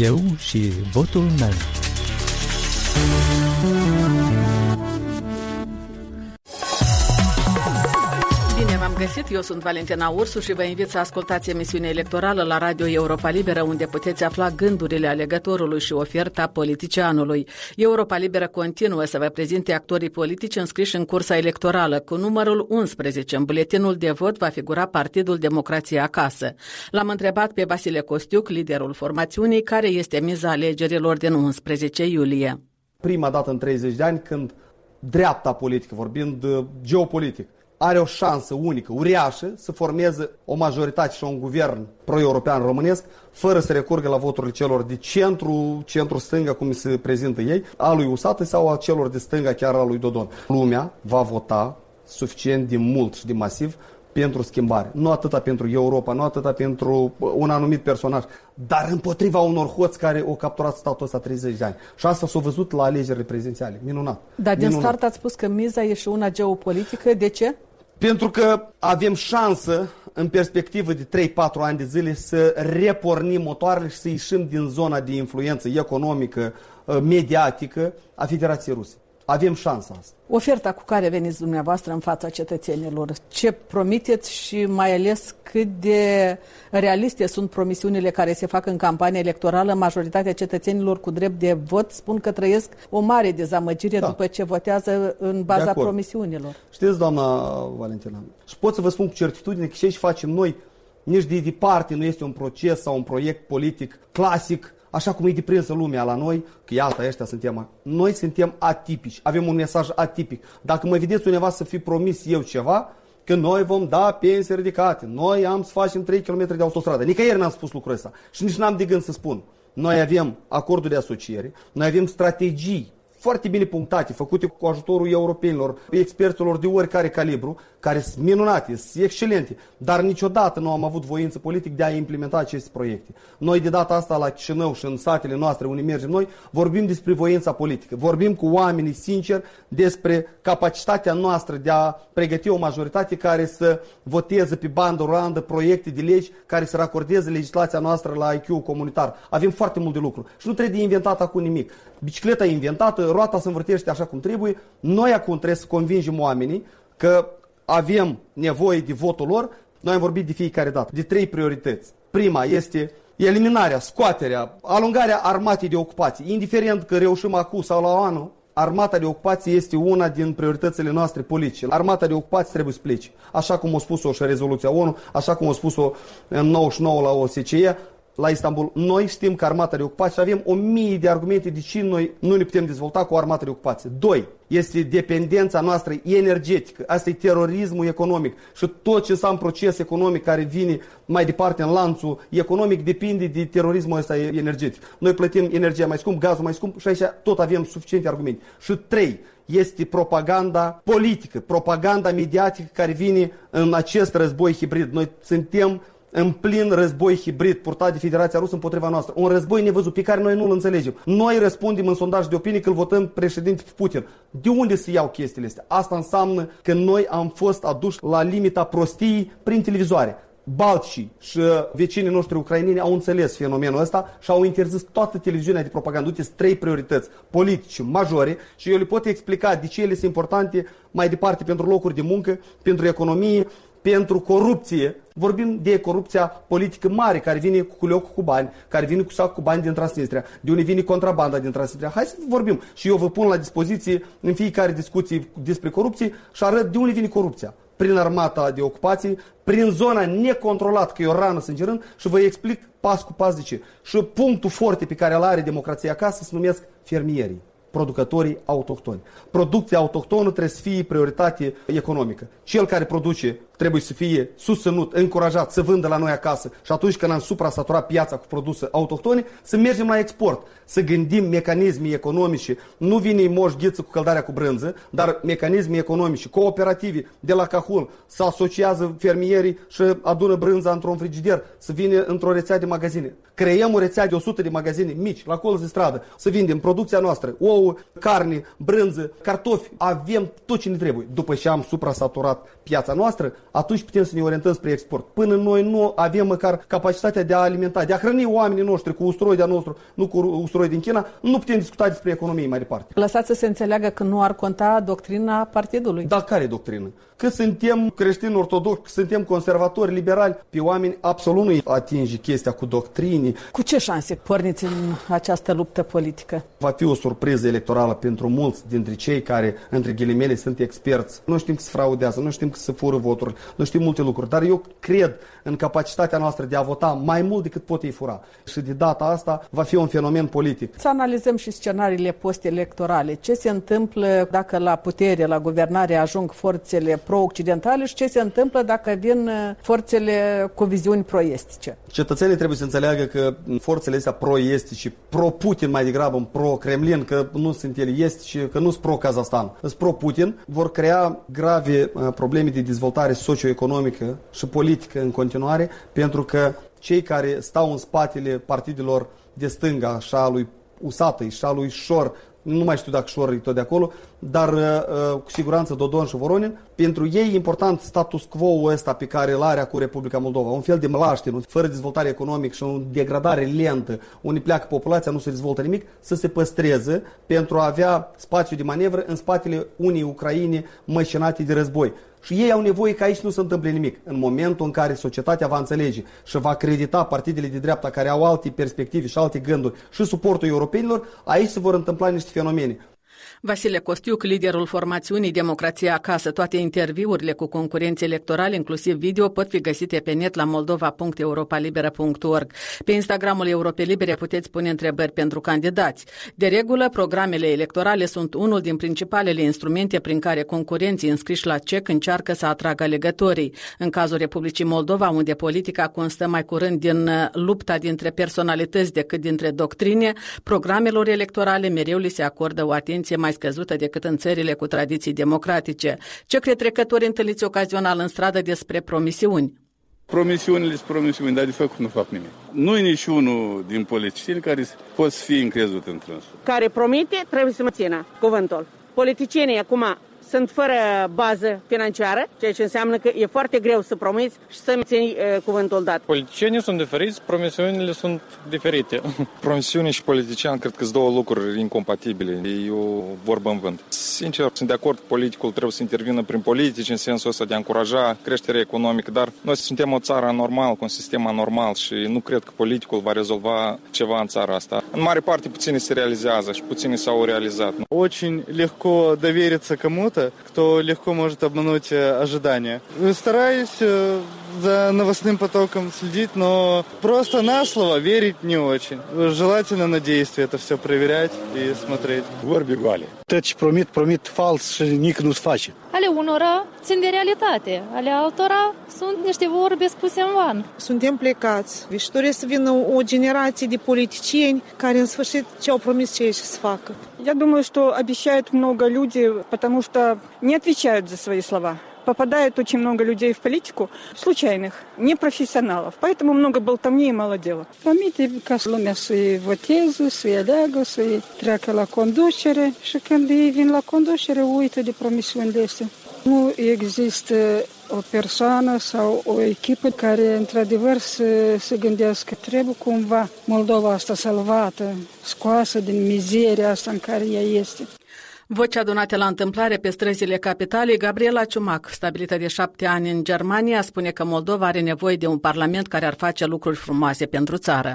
Eu și votul meu. Găsit, eu sunt Valentina Ursu și vă invit să ascultați emisiunea electorală la Radio Europa Liberă, unde puteți afla gândurile alegătorului și oferta politicianului. Europa Liberă continuă să vă prezinte actorii politici înscriși în cursa electorală. Cu numărul 11 în buletinul de vot va figura Partidul Democrație Acasă. L-am întrebat pe Vasile Costiuc, liderul formațiunii, care este miza alegerilor din 11 iulie. Prima dată în 30 de ani când dreapta politică, vorbind uh, geopolitic, are o șansă unică, uriașă, să formeze o majoritate și un guvern pro-european românesc, fără să recurgă la voturile celor de centru, centru-stânga, cum se prezintă ei, a lui Usată sau a celor de stânga, chiar a lui Dodon. Lumea va vota suficient de mult și de masiv pentru schimbare. Nu atâta pentru Europa, nu atâta pentru un anumit personaj, dar împotriva unor hoți care au capturat statul ăsta 30 de ani. Și asta s-a văzut la alegerile prezidențiale. Minunat. Dar din Minunat. start ați spus că miza e și una geopolitică. De ce? Pentru că avem șansă, în perspectivă de 3-4 ani de zile, să repornim motoarele și să ieșim din zona de influență economică, uh, mediatică a Federației Ruse. Avem șansa asta. Oferta cu care veniți dumneavoastră în fața cetățenilor, ce promiteți și mai ales cât de realiste sunt promisiunile care se fac în campania electorală, majoritatea cetățenilor cu drept de vot spun că trăiesc o mare dezamăgire da. după ce votează în baza promisiunilor. Știți, doamna Valentina, și pot să vă spun cu certitudine că ce facem noi nici de departe nu este un proces sau un proiect politic clasic așa cum e deprinsă lumea la noi, că iată, ăștia suntem, noi suntem atipici, avem un mesaj atipic. Dacă mă vedeți undeva să fi promis eu ceva, că noi vom da pensii ridicate, noi am să facem 3 km de autostradă. Nicăieri n-am spus lucrul ăsta și nici n-am de gând să spun. Noi avem acordul de asociere, noi avem strategii foarte bine punctate, făcute cu ajutorul europenilor, experților de oricare calibru, care sunt minunate, sunt excelente, dar niciodată nu am avut voință politic de a implementa aceste proiecte. Noi de data asta la Chișinău și în satele noastre unde mergem noi, vorbim despre voința politică, vorbim cu oamenii sincer despre capacitatea noastră de a pregăti o majoritate care să voteze pe bandă rurandă proiecte de legi care să racordeze legislația noastră la IQ comunitar. Avem foarte mult de lucru și nu trebuie de inventat acum nimic. Bicicleta e inventată, roata se învârtește așa cum trebuie, noi acum trebuie să convingem oamenii că avem nevoie de votul lor, noi am vorbit de fiecare dată, de trei priorități. Prima este eliminarea, scoaterea, alungarea armatei de ocupație. Indiferent că reușim acum sau la anul, armata de ocupație este una din prioritățile noastre politice. Armata de ocupație trebuie să plece. Așa cum a spus-o și rezoluția ONU, așa cum a spus-o în 99 la OSCE, la Istanbul. Noi știm că armata de ocupație și avem o mie de argumente de ce noi nu ne putem dezvolta cu armata de ocupație. Doi, este dependența noastră energetică. Asta e terorismul economic. Și tot ce înseamnă proces economic care vine mai departe în lanțul economic depinde de terorismul ăsta energetic. Noi plătim energia mai scump, gazul mai scump și aici tot avem suficiente argumente. Și trei, este propaganda politică, propaganda mediatică care vine în acest război hibrid. Noi suntem în plin război hibrid purtat de Federația Rusă împotriva noastră. Un război nevăzut pe care noi nu-l înțelegem. Noi răspundem în sondaj de opinie că îl votăm președinte Putin. De unde se iau chestiile astea? Asta înseamnă că noi am fost aduși la limita prostiei prin televizoare. Balcii și vecinii noștri ucraineni au înțeles fenomenul ăsta și au interzis toată televiziunea de propagandă. Uite, trei priorități politice majore și eu le pot explica de ce ele sunt importante mai departe pentru locuri de muncă, pentru economie, pentru corupție. Vorbim de corupția politică mare care vine cu culeocul cu bani, care vine cu sac cu bani din Transnistria, de unde vine contrabanda din Transnistria. Hai să vorbim și eu vă pun la dispoziție în fiecare discuție despre corupție și arăt de unde vine corupția. Prin armata de ocupație, prin zona necontrolată, că e o rană sângerând și vă explic pas cu pas de ce. Și punctul forte pe care îl are democrația acasă se numesc fermierii producătorii autohtoni. Producția autohtonă trebuie să fie prioritate economică. Cel care produce trebuie să fie susținut, încurajat să vândă la noi acasă și atunci când am supra-saturat piața cu produse autohtone, să mergem la export, să gândim mecanisme economice. Nu vine moș ghiță cu căldarea cu brânză, dar mecanisme economice, cooperative de la Cahul, să asociază fermierii și adună brânza într-un frigider, să vină într-o rețea de magazine. Creăm o rețea de 100 de magazine mici, la colț de stradă, să vindem producția noastră, ouă, carne, brânză, cartofi. Avem tot ce ne trebuie. După ce am supra-saturat piața noastră, atunci putem să ne orientăm spre export. Până noi nu avem măcar capacitatea de a alimenta, de a hrăni oamenii noștri cu usturoi de-a nostru, nu cu usturoi din China, nu putem discuta despre economie mai departe. Lăsați să se înțeleagă că nu ar conta doctrina partidului. Da, care doctrină? Că suntem creștini ortodoxi, că suntem conservatori, liberali, pe oameni absolut nu atinge chestia cu doctrini. Cu ce șanse porniți în această luptă politică? Va fi o surpriză electorală pentru mulți dintre cei care, între ghilimele, sunt experți. Nu știm că se fraudează, nu știm că se fură voturi, nu știm multe lucruri, dar eu cred în capacitatea noastră de a vota mai mult decât pot ei fura. Și de data asta va fi un fenomen politic. Să analizăm și scenariile post-electorale. Ce se întâmplă dacă la putere, la guvernare ajung forțele pro-occidentale și ce se întâmplă dacă vin uh, forțele cu viziuni pro-estice? Cetățenii trebuie să înțeleagă că forțele astea pro-estice, pro-Putin mai degrabă, pro-Kremlin, că nu sunt ele estice, că nu sunt pro-Kazahstan, sunt pro-Putin, vor crea grave uh, probleme de dezvoltare socioeconomică și politică în continuare, pentru că cei care stau în spatele partidelor de stânga, așa lui Usatăi și a lui Șor, nu mai știu dacă Șor e tot de acolo, dar uh, uh, cu siguranță Dodon și Voronin, pentru ei e important status quo-ul ăsta pe care îl are cu Republica Moldova, un fel de mlaștin, fără dezvoltare economică și o degradare lentă, unde pleacă populația, nu se dezvoltă nimic, să se păstreze pentru a avea spațiu de manevră în spatele unei Ucraine măcinate de război. Și ei au nevoie ca aici nu se întâmple nimic. În momentul în care societatea va înțelege și va credita partidele de dreapta care au alte perspective și alte gânduri și suportul europenilor, aici se vor întâmpla niște fenomene. Vasile Costiuc, liderul formațiunii Democrația Acasă, toate interviurile cu concurenți electorali, inclusiv video, pot fi găsite pe net la moldova.europalibera.org. Pe Instagramul Europe Libere puteți pune întrebări pentru candidați. De regulă, programele electorale sunt unul din principalele instrumente prin care concurenții înscriși la CEC încearcă să atragă alegătorii. În cazul Republicii Moldova, unde politica constă mai curând din uh, lupta dintre personalități decât dintre doctrine, programelor electorale mereu li se acordă o atenție mai scăzută decât în țările cu tradiții democratice. Ce cred trecători întâlniți ocazional în stradă despre promisiuni? Promisiunile sunt promisiuni, dar de făcut nu fac nimic. Nu e niciunul din politicieni care poți fi încrezut în trânsul. Care promite, trebuie să mă țină cuvântul. Politicienii acum sunt fără bază financiară, ceea ce înseamnă că e foarte greu să promiți și să ții uh, cuvântul dat. Politicienii sunt diferiți, promisiunile sunt diferite. Promisiuni și politician cred că sunt două lucruri incompatibile. E o vorbă în vânt. Sincer, sunt de acord că politicul trebuie să intervină prin politici în sensul ăsta de a încuraja creșterea economică, dar noi suntem o țară anormal, cu un sistem anormal și nu cred că politicul va rezolva ceva în țara asta. În mare parte puțini se realizează și puțini s-au realizat. Очень легко довериться кому-то, кого-то, кто легко может обмануть ожидания. Стараюсь за новостным потоком следить, но просто на слово верить не очень. Желательно на действие это все проверять и смотреть. Vorbi goale. Tot ce promit, promit fals și nici nu se face. Ale unora țin de realitate, ale altora sunt niște vorbe spuse în van. Suntem plecați și doresc să vină o generație de politicieni care în sfârșit ce au promis ce să facă. Я думаю, что обещают много людей, потому что не отвечают за свои слова попадает очень много людей в политику, случайных, непрофессионалов. Поэтому много болтовни и мало дела. Помните, каслумя свои вотезы, свои лягу, свои трекала кондучеры, шекенди вин ла кондучеры, уйты де промиссион лесе. Ну, экзисты o persoană sau o echipă care, într-adevăr, să se gândească că trebuie cumva Moldova asta salvată, scoasă din mizeria asta. Voci adunate la întâmplare pe străzile capitalei, Gabriela Ciumac, stabilită de șapte ani în Germania, spune că Moldova are nevoie de un parlament care ar face lucruri frumoase pentru țară.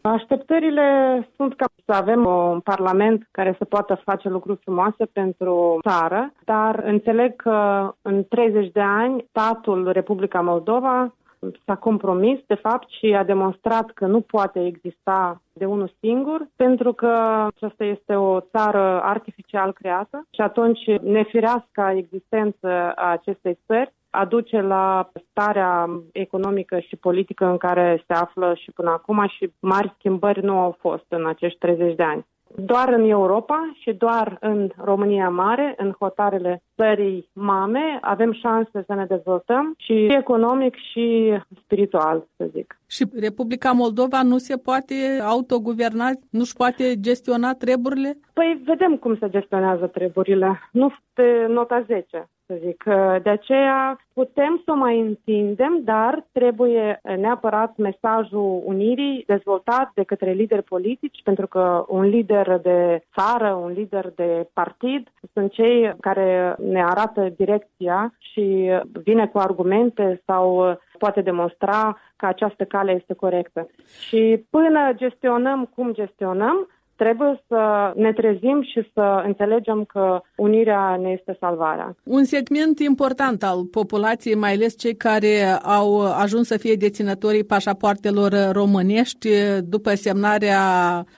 Așteptările sunt ca să avem un parlament care să poată face lucruri frumoase pentru țară, dar înțeleg că în 30 de ani statul Republica Moldova s-a compromis, de fapt, și a demonstrat că nu poate exista de unul singur, pentru că aceasta este o țară artificial creată și atunci nefireasca existență a acestei țări aduce la starea economică și politică în care se află și până acum și mari schimbări nu au fost în acești 30 de ani. Doar în Europa și doar în România Mare, în hotarele țării mame, avem șanse să ne dezvoltăm și economic și spiritual, să zic. Și Republica Moldova nu se poate autoguverna, nu-și poate gestiona treburile? Păi vedem cum se gestionează treburile. Nu pe nota 10 să zic. De aceea putem să o mai întindem, dar trebuie neapărat mesajul unirii dezvoltat de către lideri politici, pentru că un lider de țară, un lider de partid sunt cei care ne arată direcția și vine cu argumente sau poate demonstra că această cale este corectă. Și până gestionăm cum gestionăm, trebuie să ne trezim și să înțelegem că unirea ne este salvarea. Un segment important al populației, mai ales cei care au ajuns să fie deținătorii pașapoartelor românești după semnarea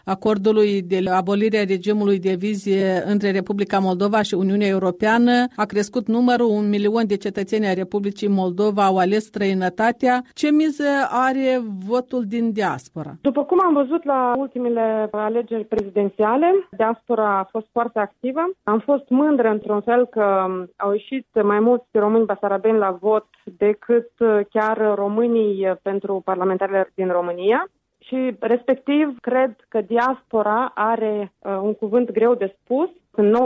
acordului de abolire a regimului de vizie între Republica Moldova și Uniunea Europeană, a crescut numărul, un milion de cetățeni ai Republicii Moldova au ales străinătatea. Ce miză are votul din diaspora? După cum am văzut la ultimele alegeri prezidențiale. Diaspora a fost foarte activă. Am fost mândră într-un fel că au ieșit mai mulți români basarabeni la vot decât chiar românii pentru parlamentarele din România. Și respectiv cred că diaspora are uh, un cuvânt greu de spus. Sunt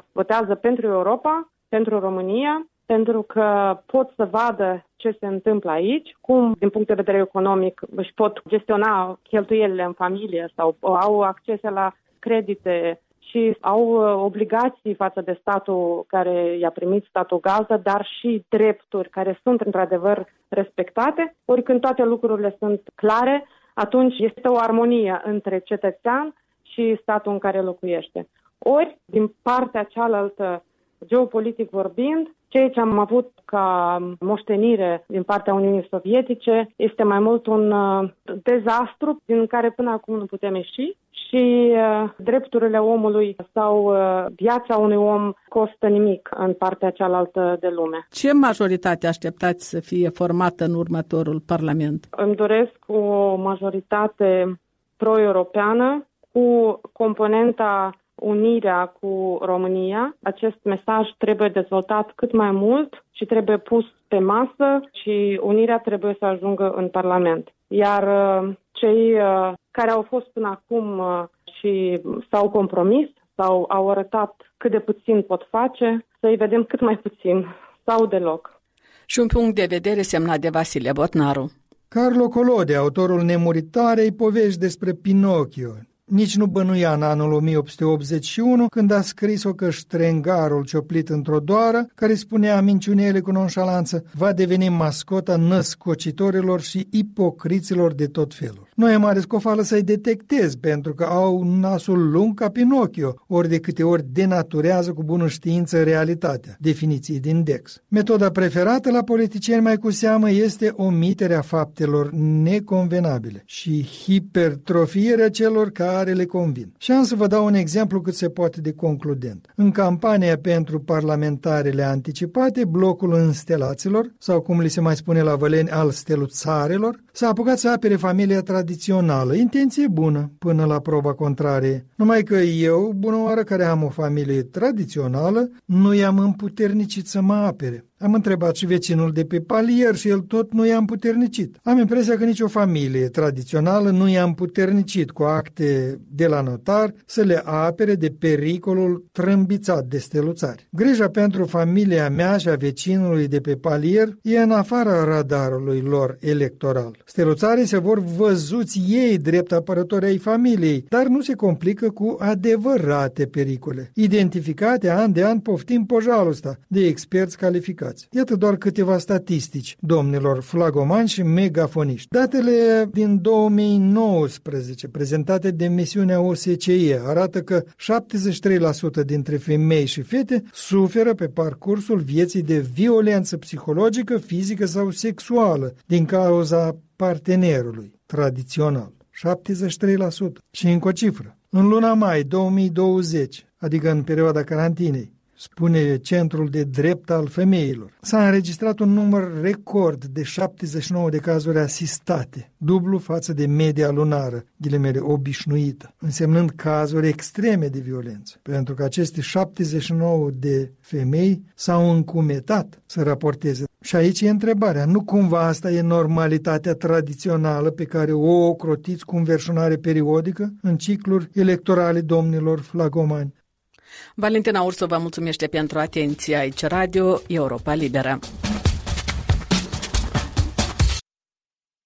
99% votează pentru Europa, pentru România pentru că pot să vadă ce se întâmplă aici, cum, din punct de vedere economic, își pot gestiona cheltuielile în familie sau au acces la credite și au uh, obligații față de statul care i-a primit statul gază, dar și drepturi care sunt într-adevăr respectate. Ori când toate lucrurile sunt clare, atunci este o armonie între cetățean și statul în care locuiește. Ori, din partea cealaltă, geopolitic vorbind, ceea ce am avut ca moștenire din partea Uniunii Sovietice este mai mult un uh, dezastru din care până acum nu putem ieși și uh, drepturile omului sau uh, viața unui om costă nimic în partea cealaltă de lume. Ce majoritate așteptați să fie formată în următorul Parlament? Îmi doresc o majoritate pro-europeană cu componenta unirea cu România. Acest mesaj trebuie dezvoltat cât mai mult și trebuie pus pe masă și unirea trebuie să ajungă în Parlament. Iar uh, cei uh, care au fost până acum uh, și s-au compromis sau au arătat cât de puțin pot face, să-i vedem cât mai puțin sau deloc. Și un punct de vedere semnat de Vasile Botnaru. Carlo Collodi, autorul nemuritarei povești despre Pinocchio, nici nu bănuia în anul 1881 când a scris-o că ștrengarul cioplit într-o doară, care spunea minciunile cu nonșalanță, va deveni mascota născocitorilor și ipocriților de tot felul. Nu e mare scofală să-i detectezi, pentru că au nasul lung ca Pinocchio, ori de câte ori denaturează cu bună știință realitatea, definiții din Dex. Metoda preferată la politicieni mai cu seamă este omiterea faptelor neconvenabile și hipertrofierea celor care le convin. Și am să vă dau un exemplu cât se poate de concludent. În campania pentru parlamentarele anticipate, blocul înstelaților, sau cum li se mai spune la văleni, al steluțarelor, s-a apucat să apere familia tradițională tradițională, intenție bună, până la proba contrarie. Numai că eu, bună oară care am o familie tradițională, nu i-am împuternicit să mă apere. Am întrebat și vecinul de pe palier și el tot nu i-a împuternicit. Am impresia că nicio familie tradițională nu i-a împuternicit cu acte de la notar să le apere de pericolul trâmbițat de steluțari. Grija pentru familia mea și a vecinului de pe palier e în afara radarului lor electoral. Steluțarii se vor văzuți ei drept apărători ai familiei, dar nu se complică cu adevărate pericole. Identificate an de an poftim pojalul ăsta de experți calificați implicați. Iată doar câteva statistici, domnilor flagomani și megafoniști. Datele din 2019, prezentate de misiunea OSCE, arată că 73% dintre femei și fete suferă pe parcursul vieții de violență psihologică, fizică sau sexuală din cauza partenerului tradițional. 73%. Și încă o cifră. În luna mai 2020, adică în perioada carantinei, spune Centrul de Drept al Femeilor. S-a înregistrat un număr record de 79 de cazuri asistate, dublu față de media lunară, ghilimele obișnuită, însemnând cazuri extreme de violență, pentru că aceste 79 de femei s-au încumetat să raporteze. Și aici e întrebarea, nu cumva asta e normalitatea tradițională pe care o ocrotiți cu înverșunare periodică în cicluri electorale domnilor flagomani? Valentina Ursu vă mulțumește pentru atenție aici Radio Europa Liberă.